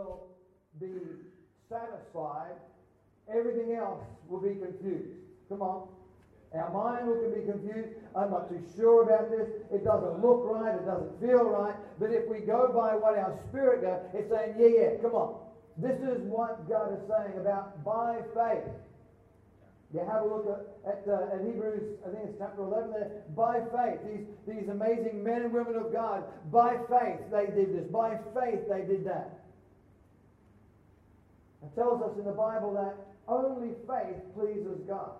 will be satisfied, everything else will be confused. Come on. Our mind will be confused. I'm not too sure about this. It doesn't look right. It doesn't feel right. But if we go by what our spirit goes, it's saying, yeah, yeah, come on. This is what God is saying about by faith. You have a look at, at, uh, at, Hebrews, I think it's chapter 11 there. By faith, these, these amazing men and women of God, by faith they did this. By faith they did that. It tells us in the Bible that only faith pleases God.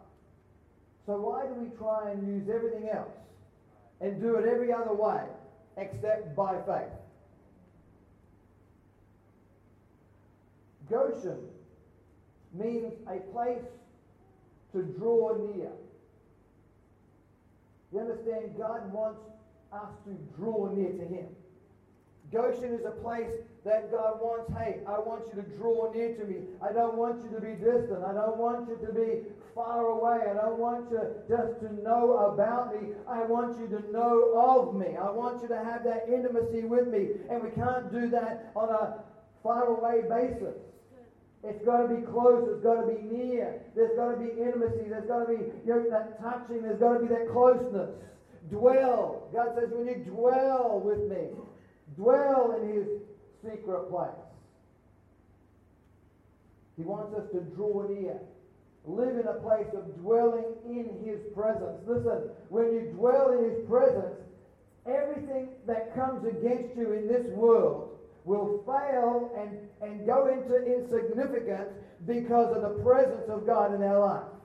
So why do we try and use everything else and do it every other way except by faith? Goshen means a place to draw near. You understand? God wants us to draw near to Him. Goshen is a place that God wants, hey, I want you to draw near to me. I don't want you to be distant. I don't want you to be far away. I don't want you just to know about me. I want you to know of me. I want you to have that intimacy with me. And we can't do that on a far away basis. It's got to be close. It's got to be near. There's got to be intimacy. There's got to be you know, that touching. There's got to be that closeness. Dwell. God says, when you dwell with me, dwell in His secret place. He wants us to draw near. Live in a place of dwelling in His presence. Listen, when you dwell in His presence, everything that comes against you in this world will fail and, and go into insignificance because of the presence of God in our life.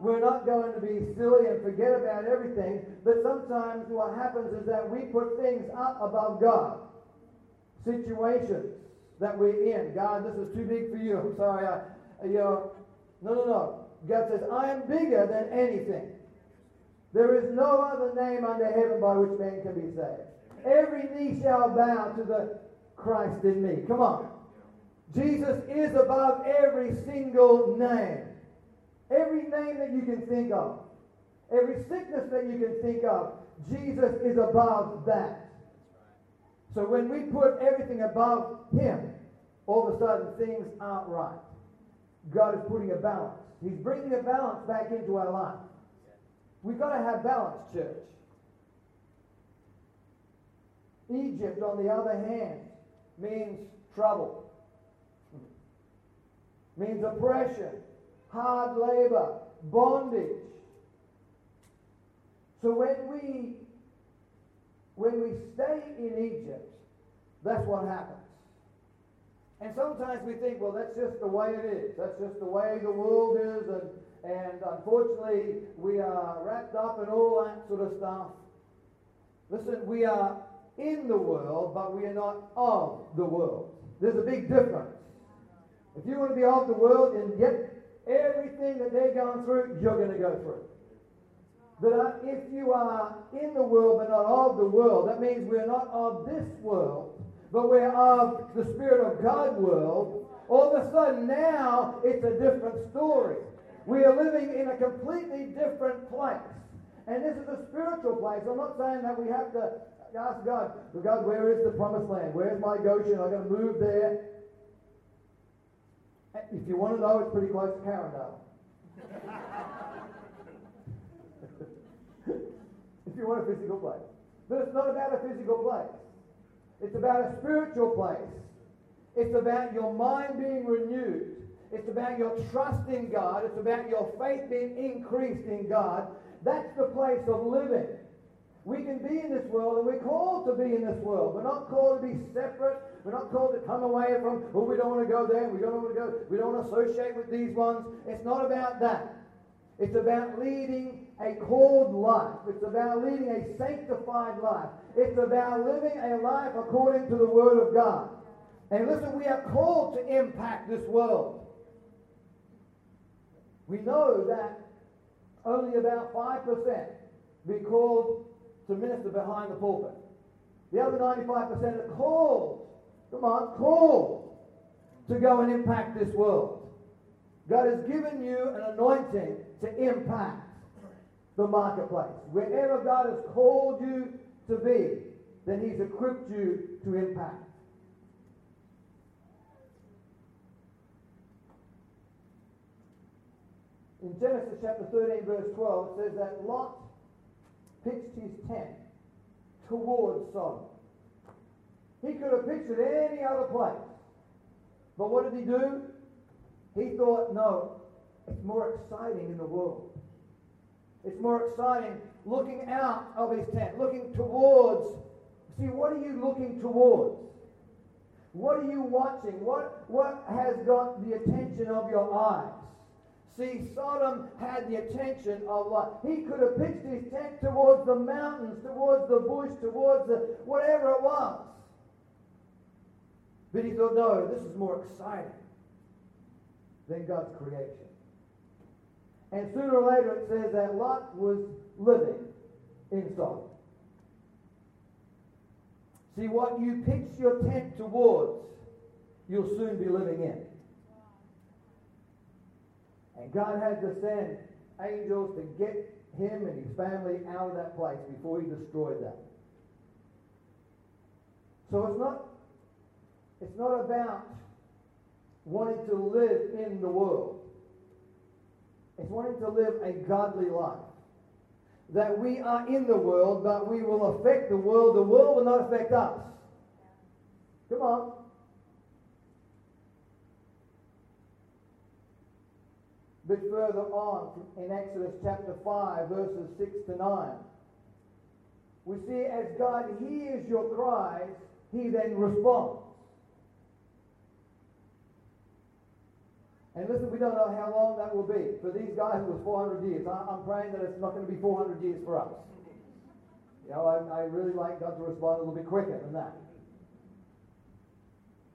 We're not going to be silly and forget about everything, but sometimes what happens is that we put things up above God. Situations that we're in. God, this is too big for you. I'm sorry. I, you know, no, no, no. God says, I am bigger than anything. There is no other name under heaven by which man can be saved. Every knee shall bow to the Christ in me. Come on. Jesus is above every single name. Every name that you can think of. Every sickness that you can think of. Jesus is above that. So when we put everything above Him, all of a sudden things aren't right. God is putting a balance. He's bringing a balance back into our life. We've got to have balance, church. Egypt, on the other hand, means trouble, means oppression, hard labor, bondage. So when we when we stay in Egypt, that's what happens. And sometimes we think, well, that's just the way it is. That's just the way the world is, and, and unfortunately, we are wrapped up in all that sort of stuff. Listen, we are in the world, but we are not of the world. There's a big difference. If you want to be of the world and get everything that they're going through, you're going to go through. But uh, if you are in the world but not of the world, that means we're not of this world, but we're of the Spirit of God world. All of a sudden now it's a different story. We are living in a completely different place. And this is a spiritual place. I'm not saying that we have to ask God, God, where is the promised land? Where's my Goshen? I'm going to move there. If you want to know, it's pretty close to Carindale. if you want a physical place. But it's not about a physical place. It's about a spiritual place. It's about your mind being renewed. It's about your trust in God. It's about your faith being increased in God. That's the place of living. We can be in this world and we're called to be in this world. We're not called to be separate. We're not called to come away from, oh, we don't want to go there. We don't want to go. We don't want to associate with these ones. It's not about that. It's about leading a called life. It's about leading a sanctified life. It's about living a life according to the Word of God. And listen, we are called to impact this world. We know that only about 5% be called to minister behind the pulpit. The other 95% are called, Come on, call to go and impact this world. God has given you an anointing to impact the marketplace. Wherever God has called you to be, then He's equipped you to impact. In Genesis chapter 13, verse 12, it says that Lot pitched his tent towards Sodom. He could have pitched it any other place. But what did he do? He thought, no, it's more exciting in the world. It's more exciting looking out of his tent, looking towards. See, what are you looking towards? What are you watching? What, what has got the attention of your eyes? See, Sodom had the attention of Lot. He could have pitched his tent towards the mountains, towards the bush, towards the whatever it was. But he thought, no, this is more exciting than God's creation. And sooner or later it says that Lot was living in Sodom. See, what you pitch your tent towards, you'll soon be living in. And God had to send angels to get him and his family out of that place before he destroyed that. So it's not, it's not about wanting to live in the world. It's wanting to live a godly life. That we are in the world, but we will affect the world. The world will not affect us. Come on. A bit further on in Exodus chapter 5, verses 6 to 9, we see as God hears your cries, he then responds. And listen, we don't know how long that will be. For these guys, it was 400 years. I'm praying that it's not going to be 400 years for us. You know, I, I really like God to respond a little bit quicker than that.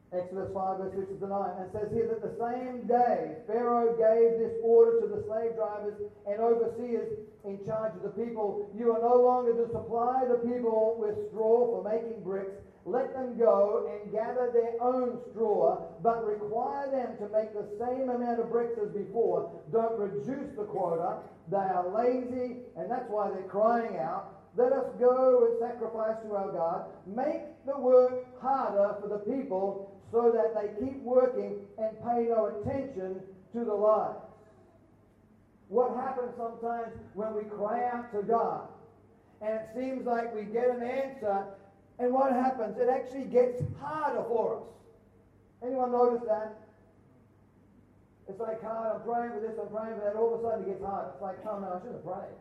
Exodus 5, verse 6 to 9. And says here that the same day Pharaoh gave this order to the slave drivers and overseers in charge of the people You are no longer to supply the people with straw for making bricks. Let them go and gather their own straw, but require them to make the same amount of bricks as before. Don't reduce the quota. They are lazy, and that's why they're crying out. Let us go and sacrifice to our God. Make the work harder for the people so that they keep working and pay no attention to the lies. What happens sometimes when we cry out to God and it seems like we get an answer, and what happens? It actually gets harder for us. Anyone notice that? It's like hard, I'm praying for this, I'm praying for that, all of a sudden it gets hard. It's like, oh no, I shouldn't have prayed.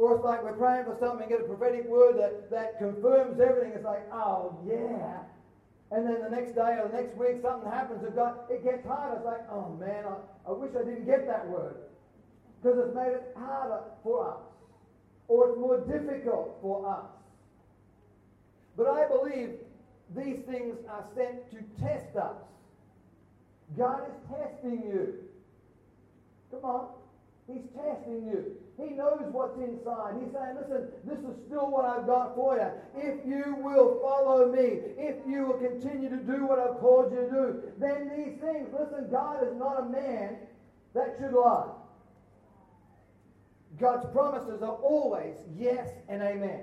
Or it's like we're praying for something and get a prophetic word that, that confirms everything. It's like, oh, yeah. And then the next day or the next week, something happens. It, got, it gets harder. It's like, oh, man, I, I wish I didn't get that word. Because it's made it harder for us. Or it's more difficult for us. But I believe these things are sent to test us. God is testing you. Come on. He's testing you. He knows what's inside. He's saying, listen, this is still what I've got for you. If you will follow me, if you will continue to do what I've called you to do, then these things, listen, God is not a man that should lie. God's promises are always yes and amen.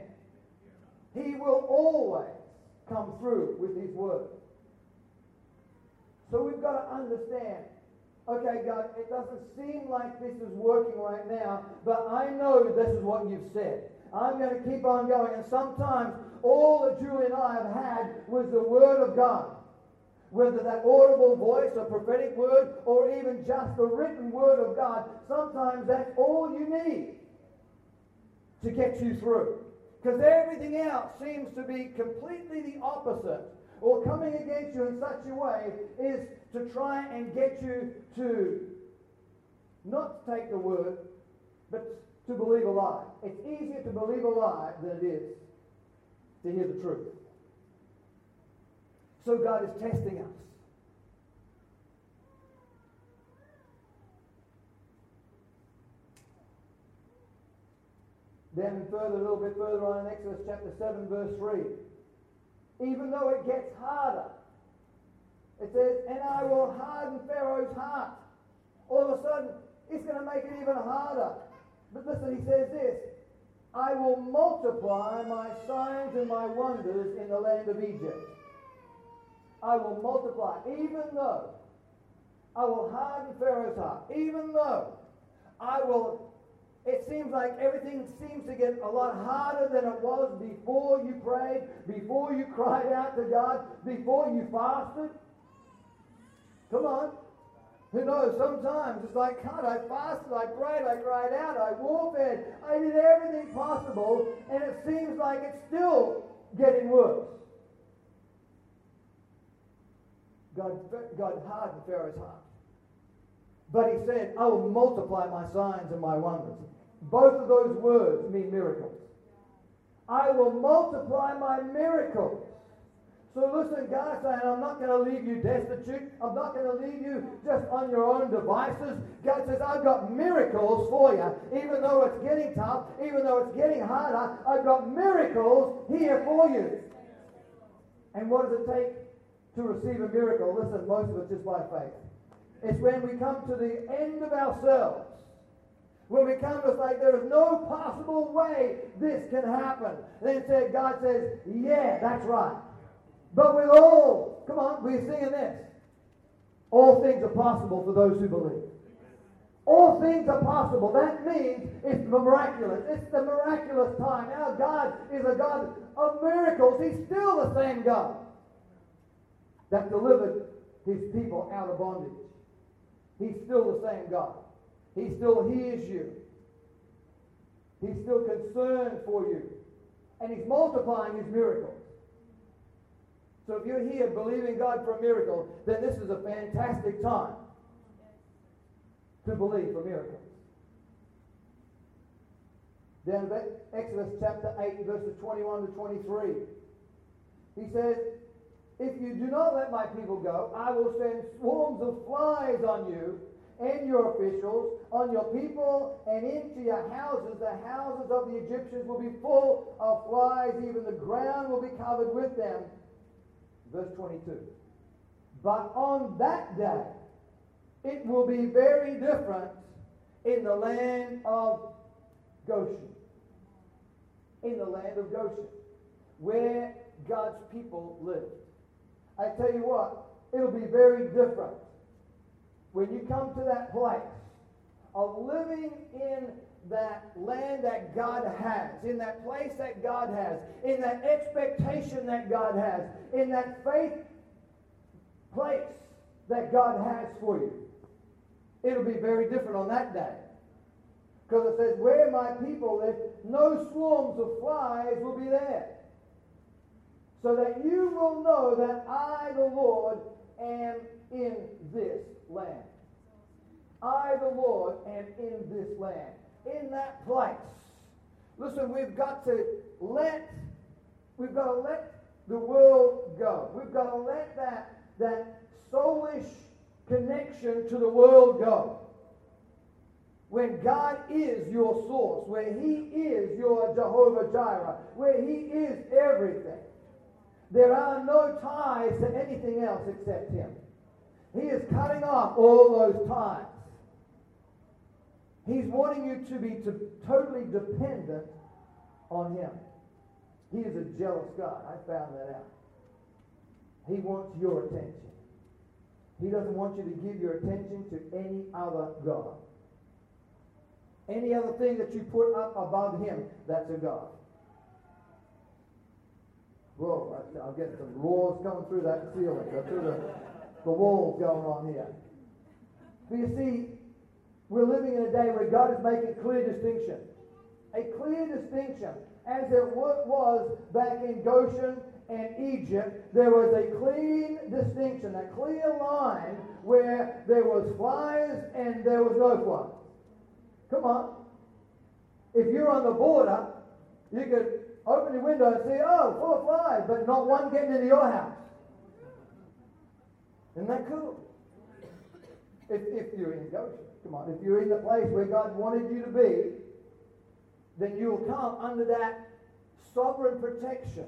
He will always come through with his word. So we've got to understand okay, God, it doesn't seem like this is working right now, but I know this is what you've said. I'm going to keep on going. And sometimes all that Julie and I have had was the Word of God. Whether that audible voice, or prophetic word, or even just the written Word of God, sometimes that's all you need to get you through. Because everything else seems to be completely the opposite or coming against you in such a way is to try and get you to not take the word, but to believe a lie. It's easier to believe a lie than it is to hear the truth. So God is testing us. Then further, a little bit further on in Exodus chapter 7, verse 3 even though it gets harder. It says, and I will harden Pharaoh's heart. All of a sudden, it's going to make it even harder. But listen, he says this I will multiply my signs and my wonders in the land of Egypt. I will multiply, even though I will harden Pharaoh's heart, even though I will. It seems like everything seems to get a lot harder than it was before you prayed, before you cried out to God, before you fasted. Come on. Who knows? Sometimes it's like, God, I fasted, I prayed, I cried out, I warfared, I did everything possible, and it seems like it's still getting worse. God, God hardened Pharaoh's heart. But he said, I will multiply my signs and my wonders. Both of those words mean miracles. I will multiply my miracles. So listen, God saying, I'm not going to leave you destitute. I'm not going to leave you just on your own devices. God says, I've got miracles for you. Even though it's getting tough, even though it's getting harder, I've got miracles here for you. And what does it take to receive a miracle? Listen, most of it's just by faith. It's when we come to the end of ourselves. When we come to like there is no possible way this can happen. Then said, God says, yeah, that's right. But with all, come on, we're singing this. All things are possible for those who believe. All things are possible. That means it's the miraculous. It's the miraculous time. Our God is a God of miracles. He's still the same God that delivered his people out of bondage. He's still the same God. He still hears you. He's still concerned for you. And he's multiplying his miracles. So if you're here believing God for a miracle, then this is a fantastic time to believe for miracles. Then Exodus chapter 8, verses 21 to 23. He says, If you do not let my people go, I will send swarms of flies on you and your officials, on your people, and into your houses. The houses of the Egyptians will be full of flies, even the ground will be covered with them. Verse 22. But on that day, it will be very different in the land of Goshen. In the land of Goshen, where God's people lived. I tell you what, it'll be very different when you come to that place of living in that land that God has, in that place that God has, in that expectation that God has, in that faith place that God has for you. It'll be very different on that day. Because it says, Where my people live, no swarms of flies will be there. So that you will know that I, the Lord, am in this land. I, the Lord, am in this land in that place. Listen, we've got to let we've got to let the world go. We've got to let that that soulish connection to the world go. When God is your source, where He is your Jehovah Jireh, where He is everything, there are no ties to anything else except Him. He is cutting off all those ties. He's wanting you to be to, totally dependent on Him. He is a jealous God. I found that out. He wants your attention. He doesn't want you to give your attention to any other God. Any other thing that you put up above Him, that's a God. Whoa, I'm getting some roars coming through that ceiling, through the, the walls going on here. But you see, we're living in a day where God is making clear distinction. A clear distinction. As it was back in Goshen and Egypt, there was a clean distinction, a clear line where there was flies and there was no flies. Come on. If you're on the border, you could open your window and see, oh, full of flies, but not one getting into your house. Isn't that cool? If, if you're in Goshen. Come on, if you're in the place where God wanted you to be, then you'll come under that sovereign protection,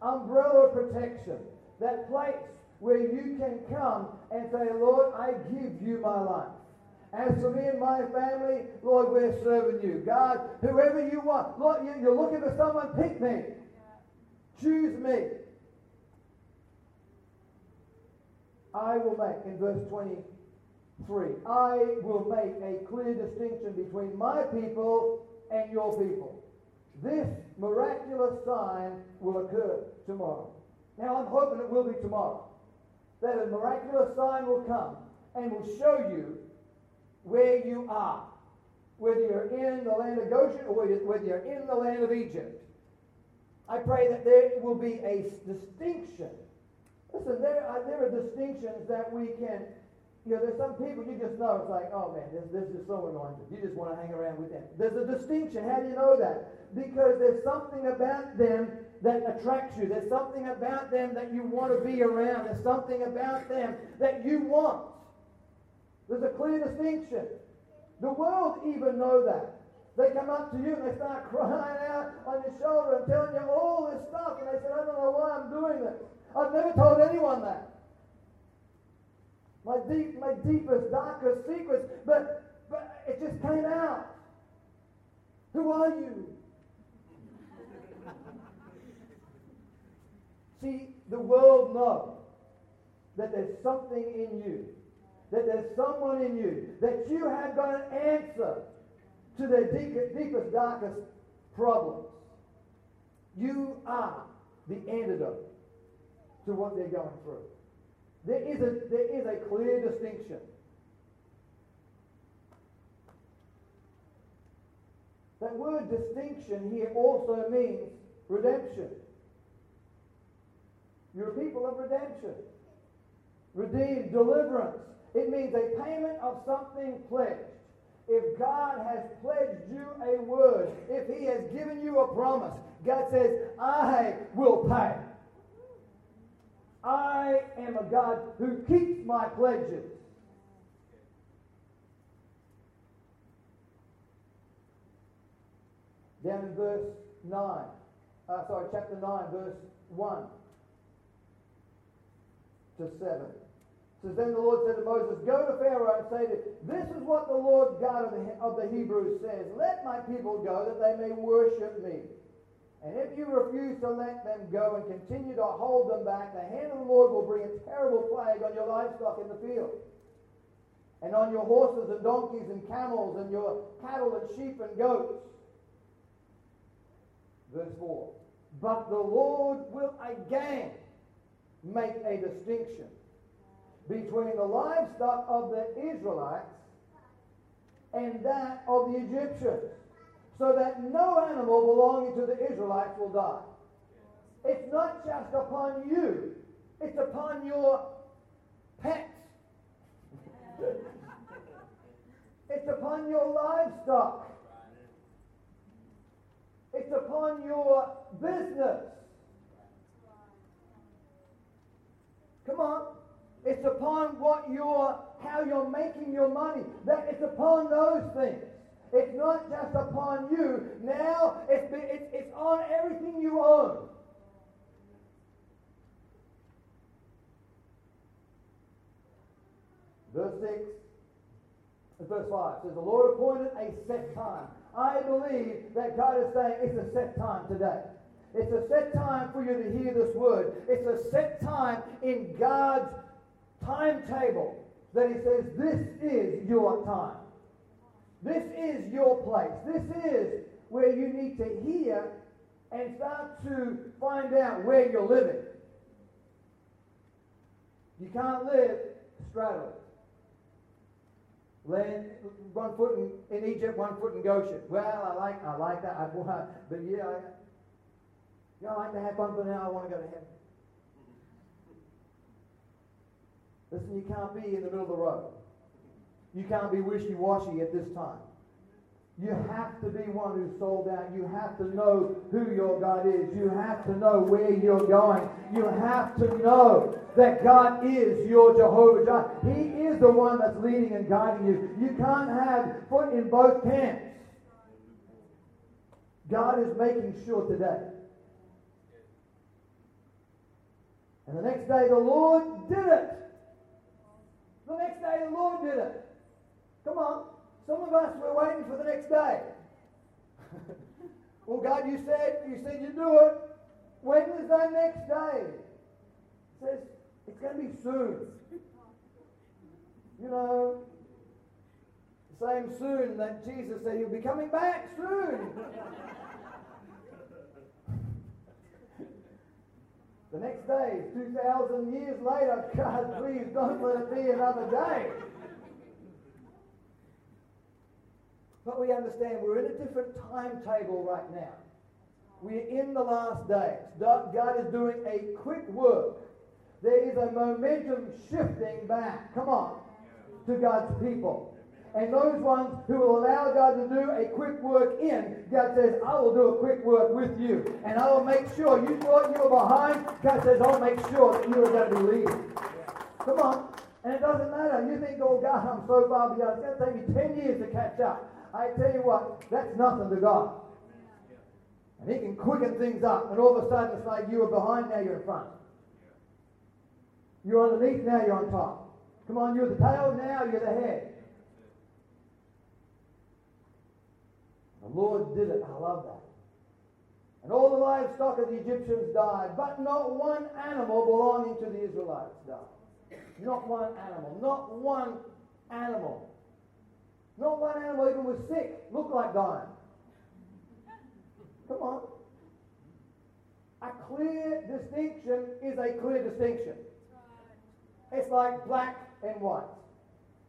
umbrella protection, that place where you can come and say, Lord, I give you my life. As for me and my family, Lord, we're serving you. God, whoever you want. Lord, you're looking for someone, pick me. Choose me. I will make, in verse 23, I will make a clear distinction between my people and your people. This miraculous sign will occur tomorrow. Now, I'm hoping it will be tomorrow. That a miraculous sign will come and will show you where you are. Whether you're in the land of Goshen or whether you're in the land of Egypt. I pray that there will be a distinction. Listen, there are, there are distinctions that we can you know, there's some people you just know, it's like, oh man, this, this is so anointed. You just want to hang around with them. There's a distinction. How do you know that? Because there's something about them that attracts you. There's something about them that you want to be around. There's something about them that you want. There's a clear distinction. The world even know that. They come up to you and they start crying out on your shoulder and telling you all this stuff. And they say, I don't know why I'm doing this. I've never told anyone that my deep, my deepest, darkest secrets, but but it just came out. Who are you? See, the world knows that there's something in you, that there's someone in you, that you have got an answer to their deepest, deepest darkest problems. You are the antidote to what they're going through. There is a, there is a clear distinction. That word distinction here also means redemption. You're a people of redemption. Redeemed, deliverance. It means a payment of something pledged. If God has pledged you a word, if He has given you a promise, God says, I will pay. I am a God who keeps my pledges. Down in verse 9, uh, sorry, chapter 9, verse 1 to 7. Says, Then the Lord said to Moses, Go to Pharaoh and say to him, This is what the Lord God of the, of the Hebrews says, Let my people go that they may worship me. And if you refuse to let them go and continue to hold them back, the hand of the Lord will bring a terrible plague on your livestock in the field, and on your horses and donkeys and camels, and your cattle and sheep and goats. Verse 4. But the Lord will again make a distinction between the livestock of the Israelites and that of the Egyptians so that no animal belonging to the Israelites will die. It's not just upon you, it's upon your pets. it's upon your livestock. It's upon your business. Come on. It's upon what you're, how you're making your money. That it's upon those things. It's not just upon you. Now it's, it's, it's on everything you own. Verse 6, verse 5 says, The Lord appointed a set time. I believe that God is saying it's a set time today. It's a set time for you to hear this word. It's a set time in God's timetable that He says, This is your time. This is your place. This is where you need to hear and start to find out where you're living. You can't live straddled. Land, one foot in, in, Egypt, one foot in Goshen. Well, I like, I like that. I, but yeah, I, yeah, I like to have fun, but now I want to go to heaven. Listen, you can't be in the middle of the road. You can't be wishy-washy at this time. You have to be one who's sold out. You have to know who your God is. You have to know where you're going. You have to know that God is your Jehovah Jireh. He is the one that's leading and guiding you. You can't have foot in both camps. God is making sure today. And the next day the Lord did it. The next day the Lord did it. Come on. Some of us, we're waiting for the next day. well, God, you said, you said you do it. When is that next day? Says, it's going to be soon. You know, Same soon that Jesus said he'll be coming back soon. the next day, 2,000 years later, God, please don't let it be another day. But we understand we're in a different timetable right now. We're in the last days. God is doing a quick work. There is a momentum shifting back. Come on. To God's people. And those ones who will allow God to do a quick work in, God says, I will do a quick work with you. And I will make sure you thought you were behind. God says, I'll make sure that you are going to be leading. Come on. And it doesn't matter. You think, oh God, I'm so far behind. It's going to take me 10 years to catch up. I tell you what, that's nothing to God. And He can quicken things up. And all of a sudden, it's like you were behind, now you're in front. You're underneath, now you're on top. Come on, you're the tail, now you're the head. The Lord did it. I love that. And all the livestock of the Egyptians died, but not one animal belonging to the Israelites died. Not one animal. Not one animal. Not one animal even was sick, looked like dying. Come on. A clear distinction is a clear distinction. It's like black and white.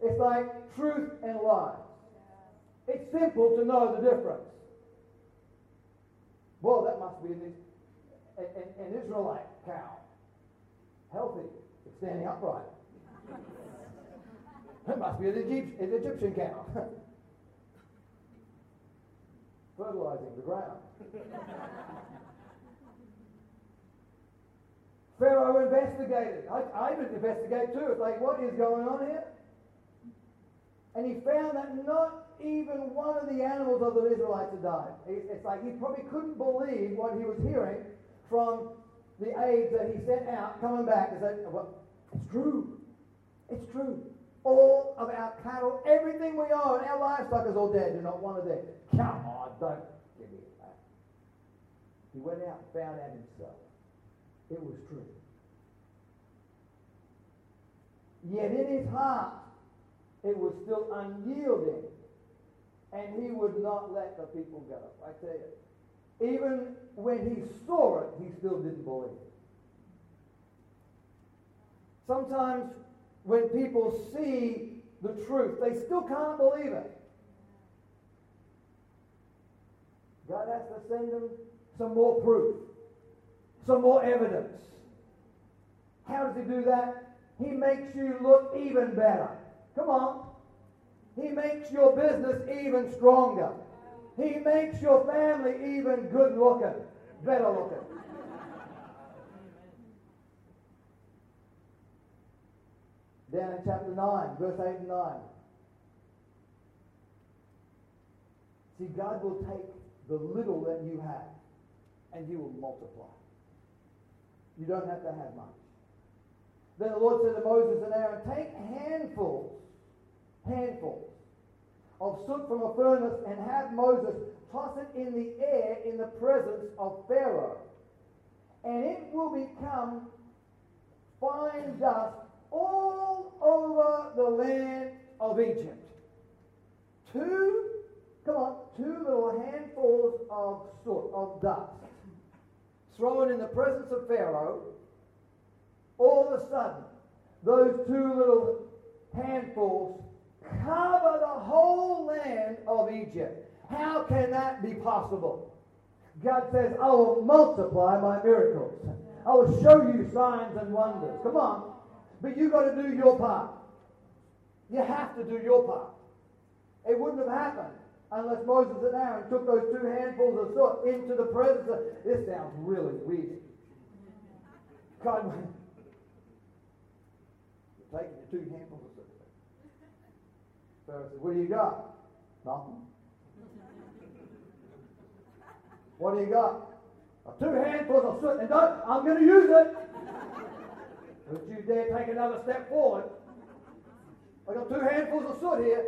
It's like truth and lies. It's simple to know the difference. Well, that must be an, an, an Israelite cow. Healthy. It's standing upright. That must be an, an Egyptian cow. Fertilizing the ground. Pharaoh investigated. I, I did investigate too. It's like, what is going on here? And he found that not even one of the animals of the Israelites had died. It's like he probably couldn't believe what he was hearing from the aides that he sent out coming back and said, well, it's true. It's true. All of our cattle, everything we own, our livestock is all dead. You're not one of them. Come on, don't give me that. He went out and found out himself. It was true. Yet in his heart, it was still unyielding. And he would not let the people go. I tell you. Even when he saw it, he still didn't believe it. Sometimes when people see the truth, they still can't believe it. God has to send them some more proof some more evidence. How does he do that? He makes you look even better. Come on. He makes your business even stronger. He makes your family even good looking, better looking. Down in chapter 9, verse 8 and 9. See, God will take the little that you have and He will multiply. You don't have to have much. Then the Lord said to Moses and Aaron, Take handfuls, handfuls of soot from a furnace and have Moses toss it in the air in the presence of Pharaoh. And it will become fine dust all over the land of Egypt. Two, come on, two little handfuls of soot, of dust thrown in the presence of Pharaoh, all of a sudden, those two little handfuls cover the whole land of Egypt. How can that be possible? God says, I will multiply my miracles. I will show you signs and wonders. Come on. But you've got to do your part. You have to do your part. It wouldn't have happened unless Moses and Aaron took those two handfuls of soot into the presence of. This sounds really weird. God, taking your two handfuls of soot. Pharaoh said, What do you got? Nothing. What do you got? Two handfuls of soot, and don't, I'm going to use it. Don't you dare take another step forward. I got two handfuls of soot here.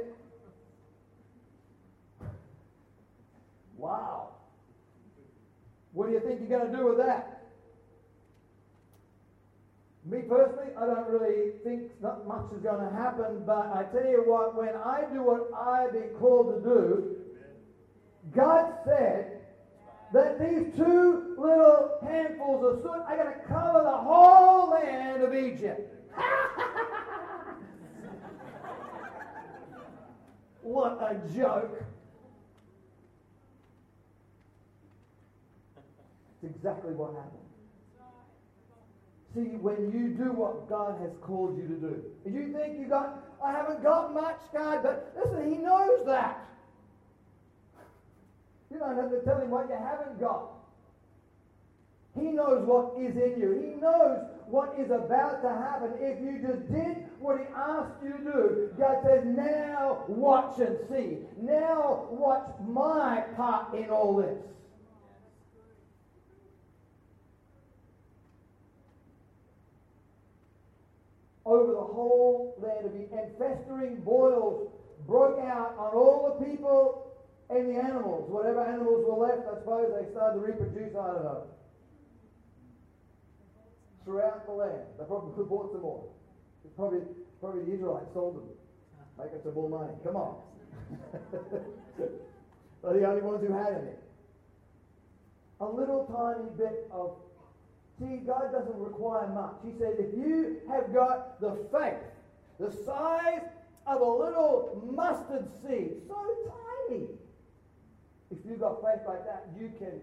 Wow. What do you think you're going to do with that? Me personally, I don't really think not much is going to happen, but I tell you what, when I do what I be called to do, God said that these two little handfuls of soot are going to cover the whole land of Egypt. what a joke. It's exactly what happened. See, when you do what God has called you to do, you think you got, I haven't got much, God, but listen, He knows that. You don't have to tell Him what you haven't got. He knows what is in you. He knows what is about to happen. If you just did what He asked you to do, God says, now watch and see. Now watch my part in all this. over the whole land of Egypt, and festering boils broke out on all the people and the animals. Whatever animals were left, I suppose they started to reproduce, I don't know. Throughout the land. They probably bought some more. It's probably, probably the Israelites sold them, making some more money. Come on. They're the only ones who had any. A little tiny bit of See, God doesn't require much. He said, if you have got the faith, the size of a little mustard seed, so tiny, if you've got faith like that, you can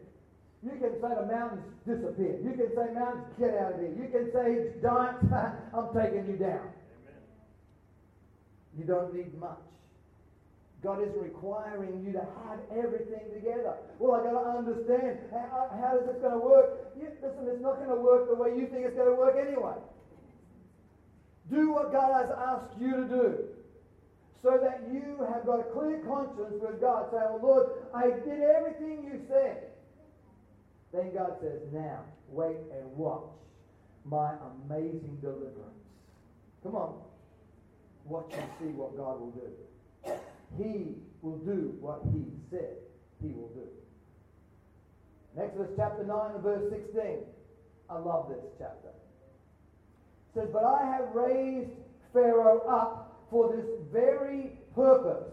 you can say the mountains disappear. You can say mountains get out of here. You can say don't, I'm taking you down. Amen. You don't need much. God is requiring you to have everything together. Well, I've got to understand how, how is this going to work? Listen, it's not going to work the way you think it's going to work anyway. Do what God has asked you to do so that you have got a clear conscience with God. Say, well, Lord, I did everything you said. Then God says, now, wait and watch my amazing deliverance. Come on. Watch and see what God will do. He will do what he said he will do. Exodus chapter 9 and verse 16. I love this chapter. It says, But I have raised Pharaoh up for this very purpose,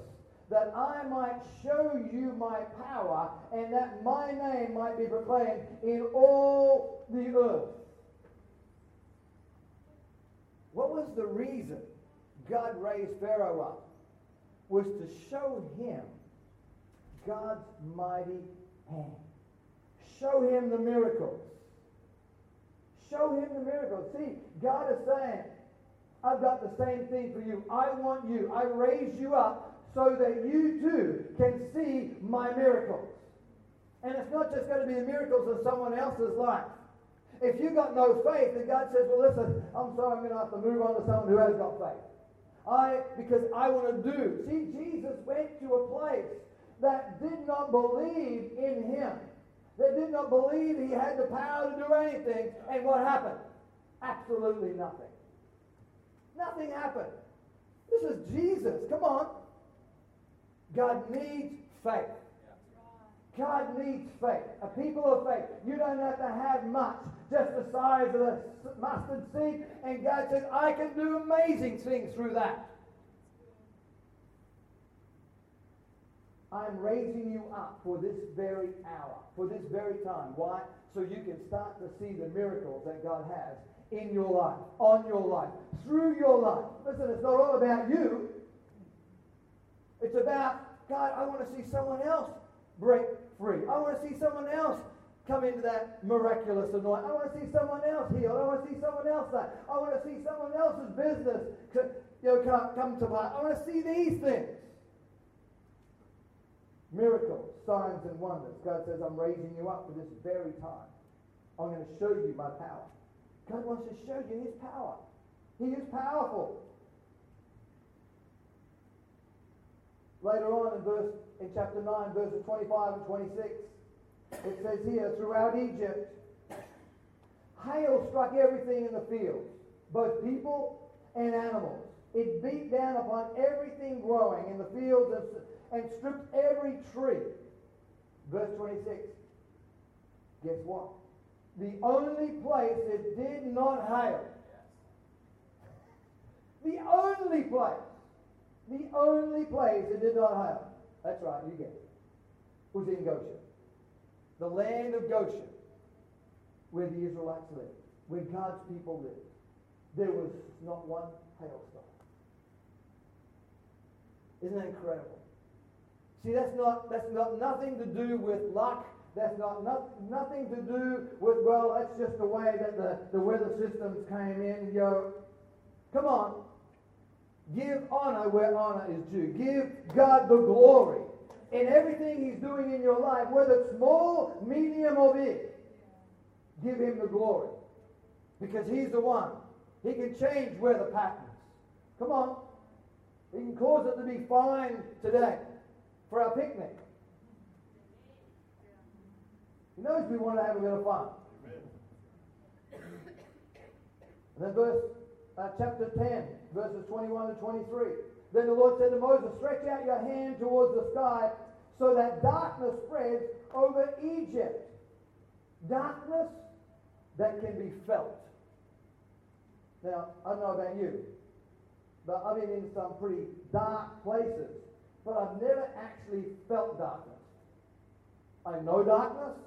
that I might show you my power, and that my name might be proclaimed in all the earth. What was the reason God raised Pharaoh up? Was to show him God's mighty hand. Show him the miracles. Show him the miracles. See, God is saying, I've got the same thing for you. I want you. I raise you up so that you too can see my miracles. And it's not just going to be the miracles of someone else's life. If you've got no faith, then God says, well, listen, I'm sorry, I'm going to have to move on to someone who has got faith. I, because I want to do. See, Jesus went to a place that did not believe in him. That did not believe he had the power to do anything. And what happened? Absolutely nothing. Nothing happened. This is Jesus. Come on. God needs faith. God needs faith. A people of faith. You don't have to have much, just the size of a mustard seed. And God says, I can do amazing things through that. I'm raising you up for this very hour, for this very time. Why? So you can start to see the miracles that God has in your life, on your life, through your life. Listen, it's not all about you. It's about, God, I want to see someone else break free. I want to see someone else come into that miraculous anointing. I want to see someone else healed. I want to see someone else that. I want to see someone else's business you know, come, come to pass. I want to see these things. Miracles, signs, and wonders. God says, I'm raising you up for this very time. I'm going to show you my power. God wants to show you his power. He is powerful. Later on in verse in chapter 9, verses 25 and 26, it says here, throughout Egypt, hail struck everything in the fields, both people and animals. It beat down upon everything growing in the fields and, and stripped every tree. Verse 26. Guess what? The only place it did not hail The only place, the only place it did not hail. that's right, you get it, was in Goshen. The land of Goshen, where the Israelites lived, where God's people lived. There was not one hailstone. Isn't that incredible? See, that's not, that's not nothing to do with luck. That's not, not nothing to do with, well, that's just the way that the, the weather systems came in. Yo, come on. Give honor where honor is due. Give God the glory in everything He's doing in your life, whether it's small, medium, or big. Give Him the glory. Because He's the one. He can change weather patterns. Come on. He can cause it to be fine today for our picnic. He knows we want to have a bit of fun. And then verse uh, chapter 10, verses 21 to 23. Then the Lord said to Moses, Stretch out your hand towards the sky so that darkness spreads over Egypt. Darkness that can be felt. Now, I don't know about you, but I've been in some pretty dark places, but I've never actually felt darkness. I know darkness.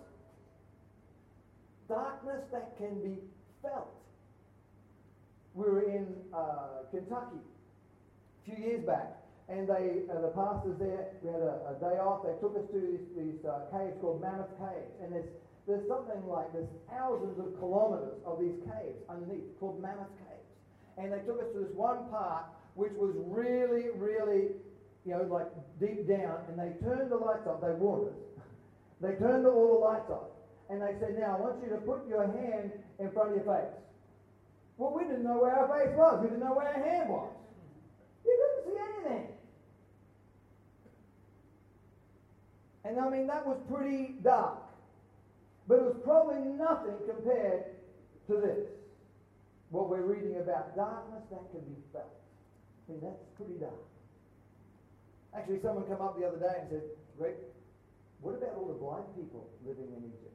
Darkness that can be felt. We were in uh, Kentucky a few years back, and they, uh, the pastors there, we had a, a, day off. They took us to these, these uh, caves called Mammoth Caves, and there's there's something like there's thousands of kilometres of these caves underneath called Mammoth Caves, and they took us to this one part which was really, really, you know, like deep down, and they turned the lights off. They warned us. They turned all the lights off, and they said, "Now I want you to put your hand in front of your face." Well, we didn't know where our face was. We didn't know where our hand was. Anything. And I mean, that was pretty dark. But it was probably nothing compared to this. What we're reading about darkness that can be felt. I mean, that's pretty dark. Actually, someone came up the other day and said, Rick, what about all the blind people living in Egypt?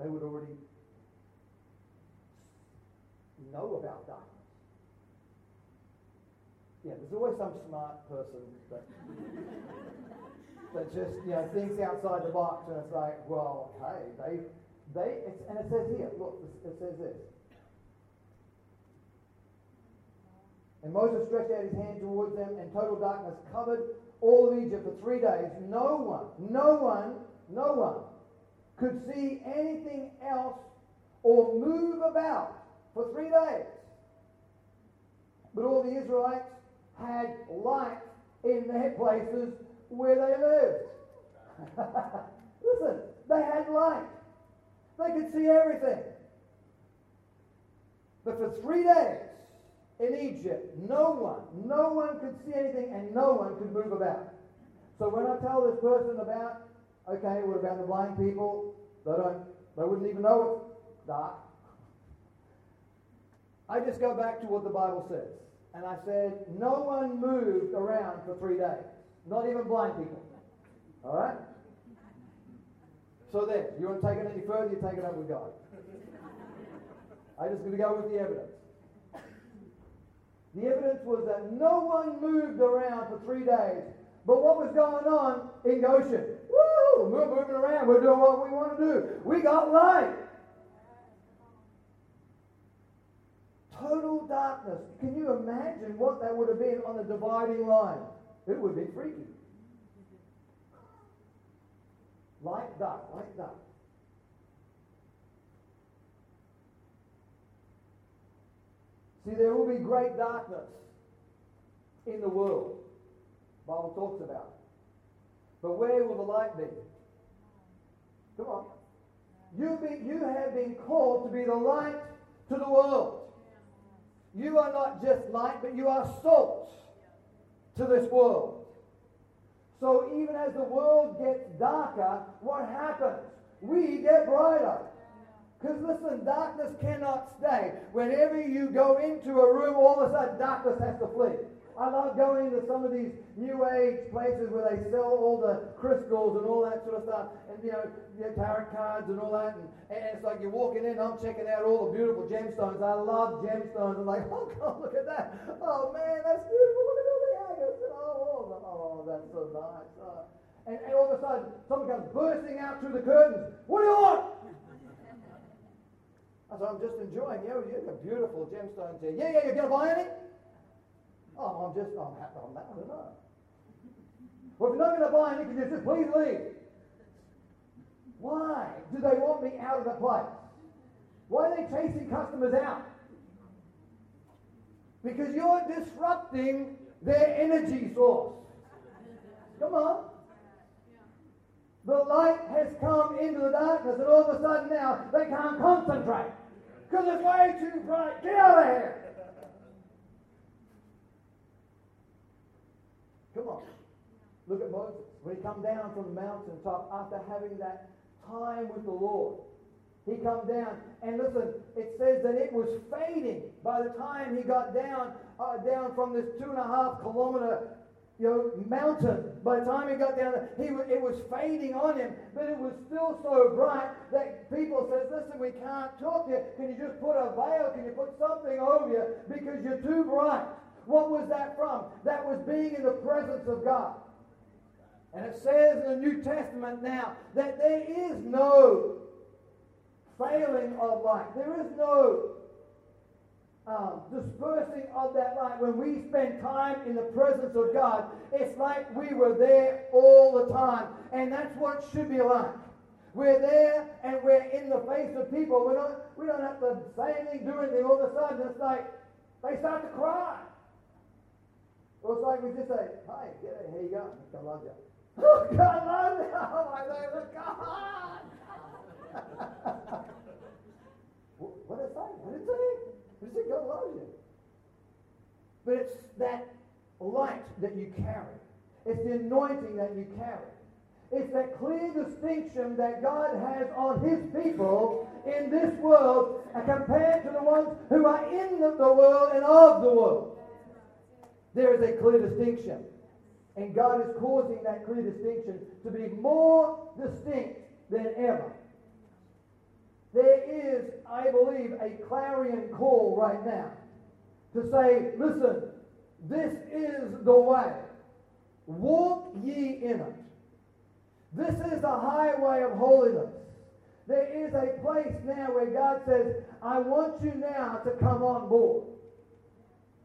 They would already know about darkness. Yeah, there's always some smart person that, that just you know thinks outside the box, and it's like, well, hey, they they and it says here, look, it says this. And Moses stretched out his hand towards them, and total darkness covered all of Egypt for three days. No one, no one, no one could see anything else or move about for three days. But all the Israelites had light in their places where they lived. Listen, they had light. They could see everything. But for three days in Egypt, no one, no one could see anything and no one could move about. So when I tell this person about, okay, what about the blind people? They don't, they wouldn't even know it's dark. I just go back to what the Bible says. And I said, no one moved around for three days. Not even blind people. All right? So there, you want to take it any further, you take it up with God. I'm just going to go with the evidence. The evidence was that no one moved around for three days. But what was going on in Goshen? Woo! We're moving around. We're doing what we want to do. We got light. Total darkness. Can you imagine what that would have been on the dividing line? It would been freaky. Light, dark, light, dark. See, there will be great darkness in the world. Bible talks about it. But where will the light be? Come on. You, be, you have been called to be the light to the world. You are not just light, but you are salt to this world. So even as the world gets darker, what happens? We get brighter. Because listen, darkness cannot stay. Whenever you go into a room, all of a sudden darkness has to flee. I love going to some of these new age places where they sell all the crystals and all that sort of stuff, and you know, you know tarot cards and all that. And, and it's like you're walking in, I'm checking out all the beautiful gemstones. I love gemstones. I'm like, oh God, look at that. Oh man, that's beautiful. Look at all the. Oh, oh, that's so nice. Oh. And, and all of a sudden, someone comes bursting out through the curtains. What do you want? I said, I'm just enjoying you. You've got beautiful gemstones here. Yeah, yeah, you're going to buy any? Oh, I'm just, I'm happy. I'm, don't know. Well, if you're not going to buy any, can you just please leave? Why do they want me out of the place? Why are they chasing customers out? Because you're disrupting their energy source. Come on. The light has come into the darkness, and all of a sudden now they can't concentrate because it's way too bright. Get out of here. Come on. Look at Moses. When he come down from the mountaintop after having that time with the Lord, he come down and listen. It says that it was fading by the time he got down uh, down from this two and a half kilometer you know, mountain. By the time he got down he, it was fading on him, but it was still so bright that people says, listen, we can't talk to you. Can you just put a veil? Can you put something over you? Because you're too bright. What was that from? That was being in the presence of God. And it says in the New Testament now that there is no failing of light. There is no um, dispersing of that light, when we spend time in the presence of God, it's like we were there all the time. And that's what should be like. We're there and we're in the face of people. We're not, we don't have to say anything, do anything. All of a sudden, it's like they start to cry. Or it's like we just say, Hi, get it, here you go. I love you. Oh, you. Oh, my name is God. what did it say? What did it say? He said, God loves you. But it's that light that you carry. It's the anointing that you carry. It's that clear distinction that God has on his people in this world compared to the ones who are in the world and of the world. There is a clear distinction. And God is causing that clear distinction to be more distinct than ever. There is, I believe, a clarion call right now to say, listen, this is the way. Walk ye in it. This is the highway of holiness. There is a place now where God says, I want you now to come on board.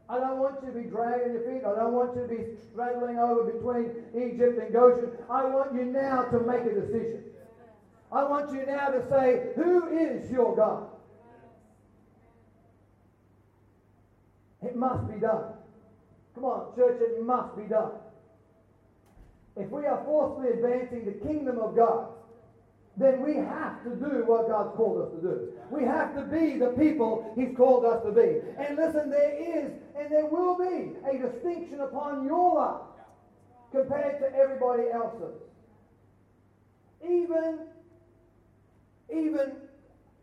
I don't want you to be dragging your feet. I don't want you to be straddling over between Egypt and Goshen. I want you now to make a decision. I want you now to say, Who is your God? It must be done. Come on, church, it must be done. If we are forcefully advancing the kingdom of God, then we have to do what God's called us to do. We have to be the people He's called us to be. And listen, there is and there will be a distinction upon your life compared to everybody else's. Even even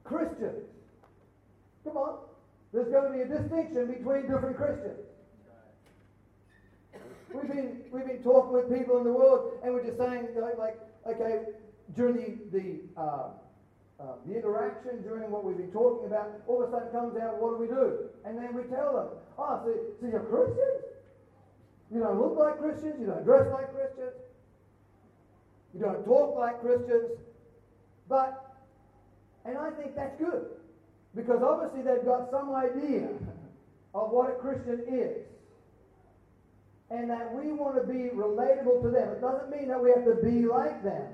Christians. Come on. There's going to be a distinction between different Christians. We've been, we've been talking with people in the world, and we're just saying, like, okay, during the, the, uh, uh, the interaction, during what we've been talking about, all of a sudden comes out, what do we do? And then we tell them, oh, so, so you're Christians? You don't look like Christians, you don't dress like Christians, you don't talk like Christians, but and I think that's good. Because obviously they've got some idea of what a Christian is. And that we want to be relatable to them. It doesn't mean that we have to be like them.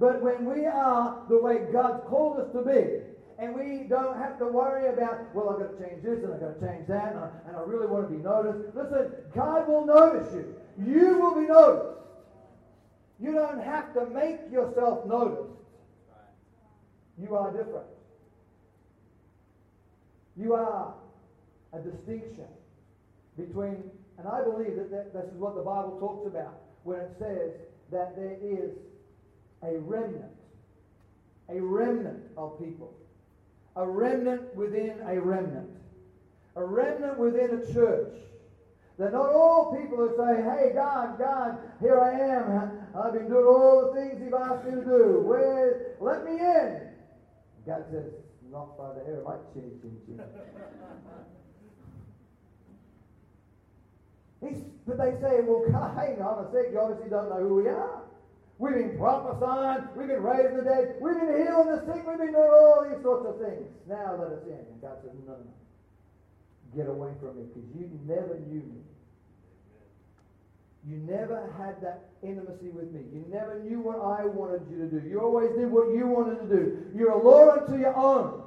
But when we are the way God's called us to be, and we don't have to worry about, well, I've got to change this and I've got to change that, and I, and I really want to be noticed. Listen, God will notice you. You will be noticed. You don't have to make yourself noticed. You are different. You are a distinction between, and I believe that, this is what the Bible talks about when it says that there is a remnant, a remnant of people, a remnant within a remnant, a remnant within a church That not all people who say, hey, God, God, here I am. I've been doing all the things you've asked me to do. Where, let me in. God says, not by the hair of my chinny, chin, chin. He's, but they say, well, hang on a sec. You obviously don't know who we are. We've been prophesying. We've been raising the dead. We've been healing the sick. We've been doing all these sorts of things. Now let us in. And God says, no, no. Get away from me because you never knew me. You never had that intimacy with me. You never knew what I wanted you to do. You always did what you wanted to do. You're a law unto your own.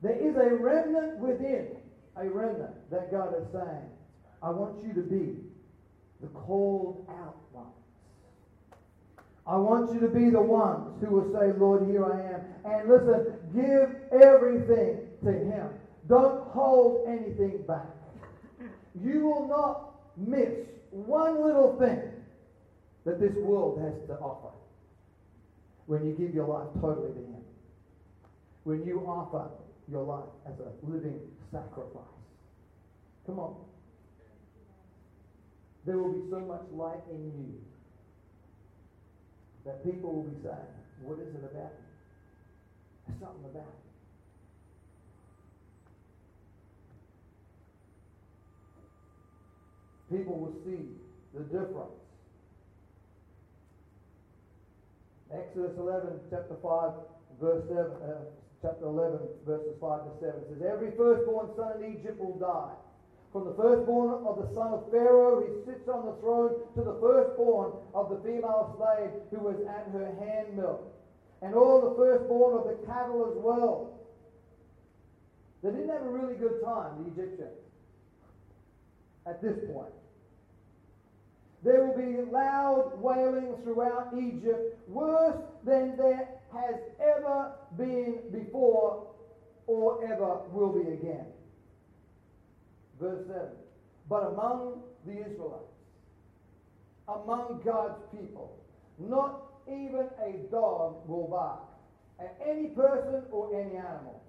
There is a remnant within, a remnant that God is saying, I want you to be the called out ones. I want you to be the ones who will say, Lord, here I am. And listen, give everything to Him. Don't hold anything back. You will not miss one little thing that this world has to offer when you give your life totally to Him. When you offer your life as a living sacrifice. Come on. There will be so much light in you that people will be saying, What is it about you? There's something about you. People will see the difference. Exodus 11, chapter 5, verse 7, uh, chapter 11, verses 5 to 7 says, Every firstborn son in Egypt will die. From the firstborn of the son of Pharaoh who sits on the throne to the firstborn of the female slave who was at her handmill, and all the firstborn of the cattle as well. They didn't have a really good time, the Egyptians, at this point. There will be loud wailing throughout Egypt, worse than there has ever been before or ever will be again. Verse 7. But among the Israelites, among God's people, not even a dog will bark at any person or any animal.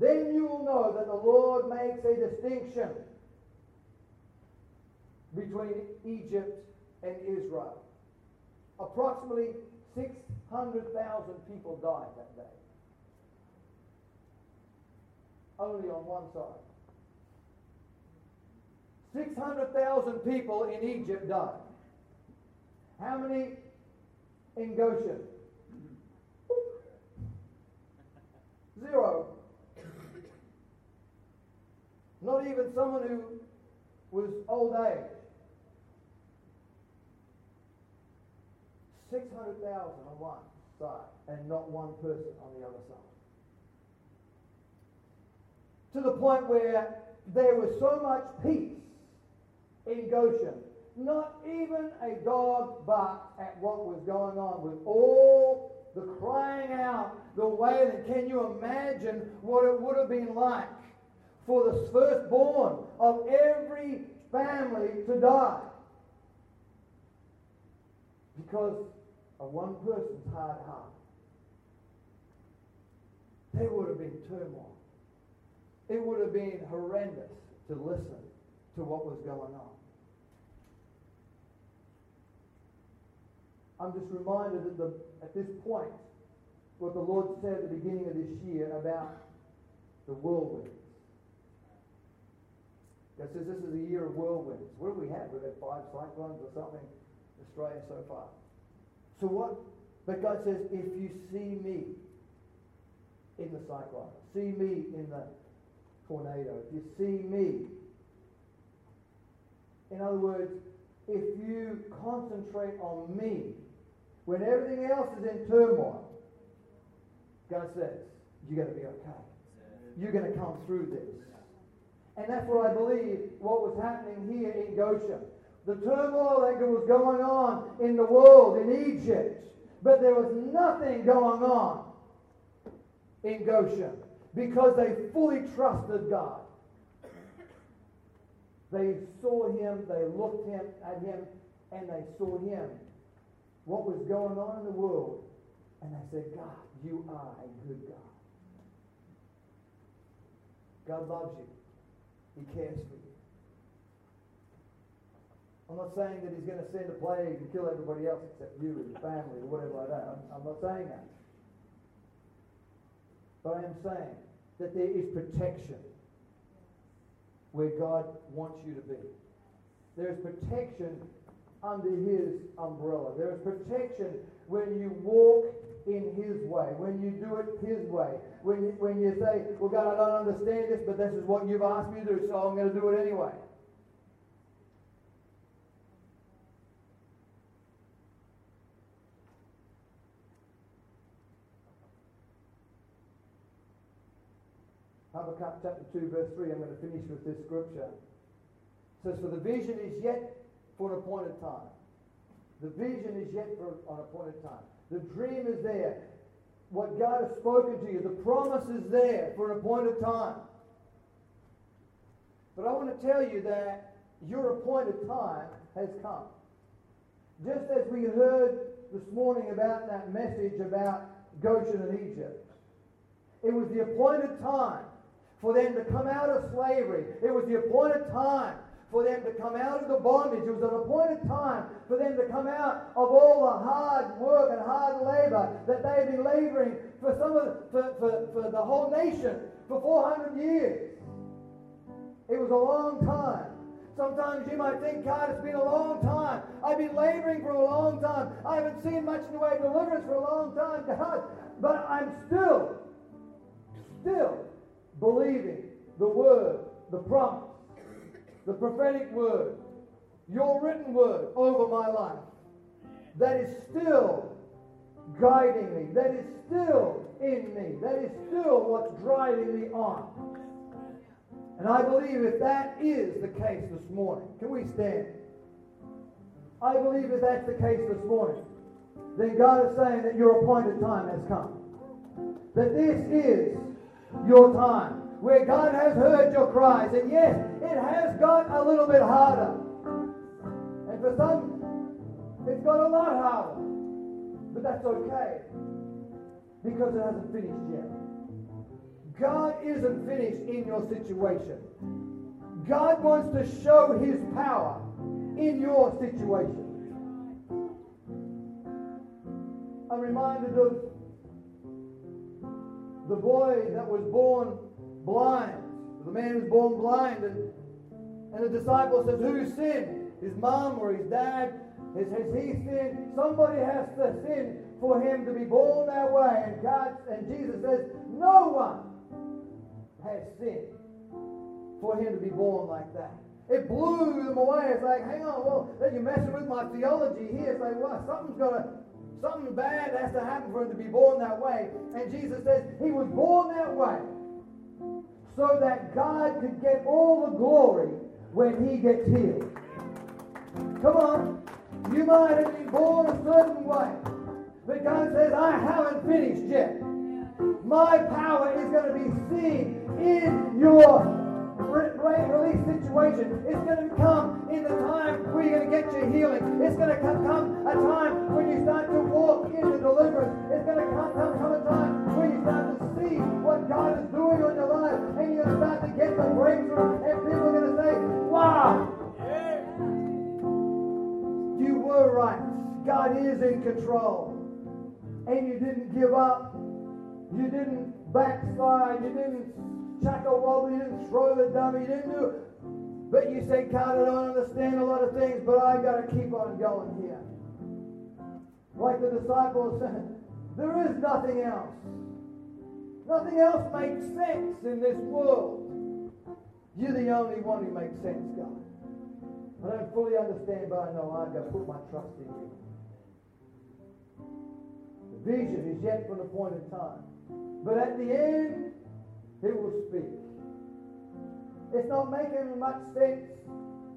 Then you will know that the Lord makes a distinction between Egypt and Israel. Approximately 600,000 people died that day. Only on one side. 600,000 people in Egypt died. How many in Goshen? Zero. Not even someone who was old age. 600,000 on one side and not one person on the other side. To the point where there was so much peace in Goshen. Not even a dog barked at what was going on with all the crying out, the wailing. Can you imagine what it would have been like for the firstborn of every family to die? Because of one person's hard heart. There would have been turmoil. It would have been horrendous to listen to what was going on. I'm just reminded that the, at this point, what the Lord said at the beginning of this year about the whirlwinds. God says this is a year of whirlwinds. What do we have? We've had five cyclones or something in Australia so far. So what? But God says, if you see me in the cyclone, see me in the tornado, if you see me, in other words, if you concentrate on me, when everything else is in turmoil, God says, you're going to be okay. You're going to come through this. And that's what I believe what was happening here in Goshen. The turmoil that was going on in the world, in Egypt, but there was nothing going on in Goshen because they fully trusted God. They saw him, they looked him at him, and they saw him what was going on in the world. And I said, God, you are a good God. God loves you. He cares for you. I'm not saying that he's going to send a plague and kill everybody else except you and your family or whatever like that. I'm, I'm not saying that. But I am saying that there is protection where God wants you to be. There is protection under His umbrella. There is protection when you walk in His way, when you do it His way, when you, when you say, Well, God, I don't understand this, but this is what you've asked me to do, so I'm going to do it anyway. Habakkuk chapter 2, verse 3. I'm going to finish with this scripture. It says, For the vision is yet for an appointed time. The vision is yet for an appointed time. The dream is there. What God has spoken to you, the promise is there for an appointed time. But I want to tell you that your appointed time has come. Just as we heard this morning about that message about Goshen and Egypt, it was the appointed time for them to come out of slavery. It was the appointed time for them to come out of the bondage. It was an appointed time for them to come out of all the hard work and hard labor that they had been laboring for some of the, for, for, for the whole nation for 400 years. It was a long time. Sometimes you might think, God, it's been a long time. I've been laboring for a long time. I haven't seen much in the way of deliverance for a long time, God. But I'm still, still believing the word, the promise, the prophetic word, your written word over my life. That is still guiding me. That is still in me. That is still what's driving me on. And I believe if that is the case this morning, can we stand? I believe if that's the case this morning, then God is saying that your appointed time has come. That this is your time where God has heard your cries. And yes, it has got a little bit harder. And for some, it's got a lot harder. But that's okay because it hasn't finished yet. God isn't finished in your situation. God wants to show his power in your situation. I'm reminded of the boy that was born blind. The man was born blind, and, and the disciple says, Who sinned? His mom or his dad? Has, has he sinned? Somebody has to sin for him to be born that way. And God and Jesus says, No one has sinned for him to be born like that. It blew them away. It's like, hang on, well, then you're messing with my theology here. It's like, well, something's got to Something bad has to happen for him to be born that way. And Jesus says he was born that way so that God could get all the glory when he gets healed. Come on. You might have been born a certain way. But God says, I haven't finished yet. My power is going to be seen in your release situation. It's going to come in the time where you're going to get your healing. It's going to come, a time when you start to walk into deliverance. It's going to come, come, come a time you start to see what God is doing in your life. And you're going to get the breakthrough. And people are going to say, wow. You were right. God is in control. And you didn't give up. You didn't backslide. You didn't chuckle wobble, you didn't throw the dummy, you didn't do it. But you say, God, I don't understand a lot of things, but I got to keep on going here. Like the disciples said, there is nothing else. Nothing else makes sense in this world. You're the only one who makes sense, God. I don't fully understand, but I know I've got to put my trust in you. The vision is yet for point of time. But at the end, he will speak. It's not making much sense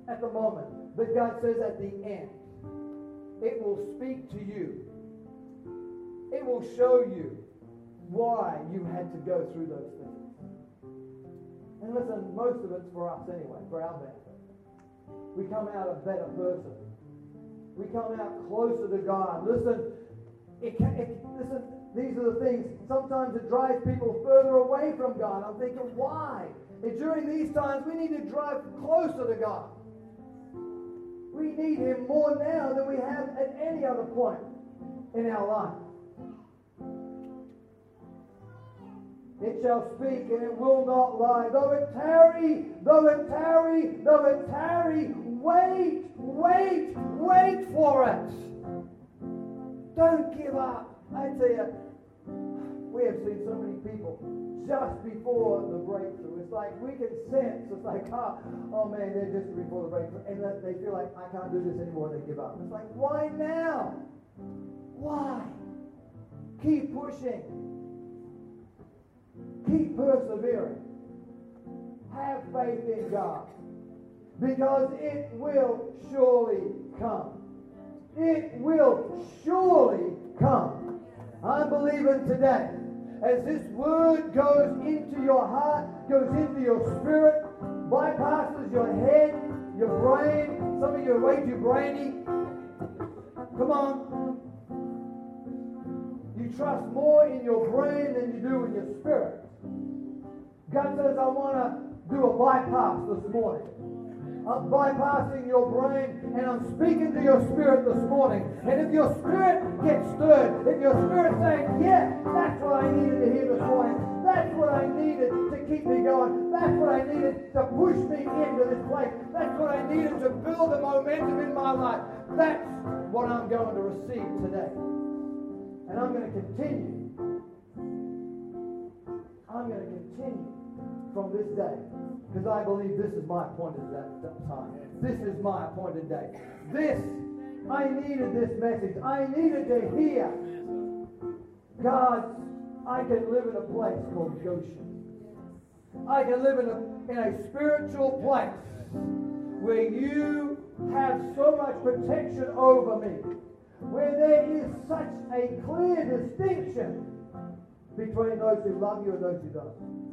at the moment, but God says at the end, it will speak to you. It will show you why you had to go through those things. And listen, most of it's for us anyway, for our benefit. We come out a better person. We come out closer to God. Listen, it can, it, listen, these are the things, sometimes it drives people further away from God. I'm thinking, why? And during these times, we need to drive closer to God. We need Him more now than we have at any other point in our life. It shall speak and it will not lie. Though it tarry, though it tarry, though it tarry, wait, wait, wait for it. Don't give up. I tell you, we have seen so many people just before the breakthrough. It's like we can sense, it's like, oh, oh man, they're just before the breakthrough. And they feel like, I can't do this anymore. They give up. It's like, why now? Why? Keep pushing. Persevering. Have faith in God. Because it will surely come. It will surely come. I'm believing today. As this word goes into your heart, goes into your spirit, bypasses your head, your brain. Some of you are way too brainy. Come on. You trust more in your brain than you do in your spirit. God says, I want to do a bypass this morning. I'm bypassing your brain and I'm speaking to your spirit this morning. And if your spirit gets stirred, if your spirit's saying, yeah, that's what I needed to hear this morning, that's what I needed to keep me going, that's what I needed to push me into this place, that's what I needed to build the momentum in my life, that's what I'm going to receive today. And I'm going to continue. I'm going to continue from this day. Because I believe this is my appointed time. This is my appointed day. This, I needed this message. I needed to hear God, I can live in a place called Goshen. I can live in a, in a spiritual place where you have so much protection over me, where there is such a clear distinction between those who love you and those who don't.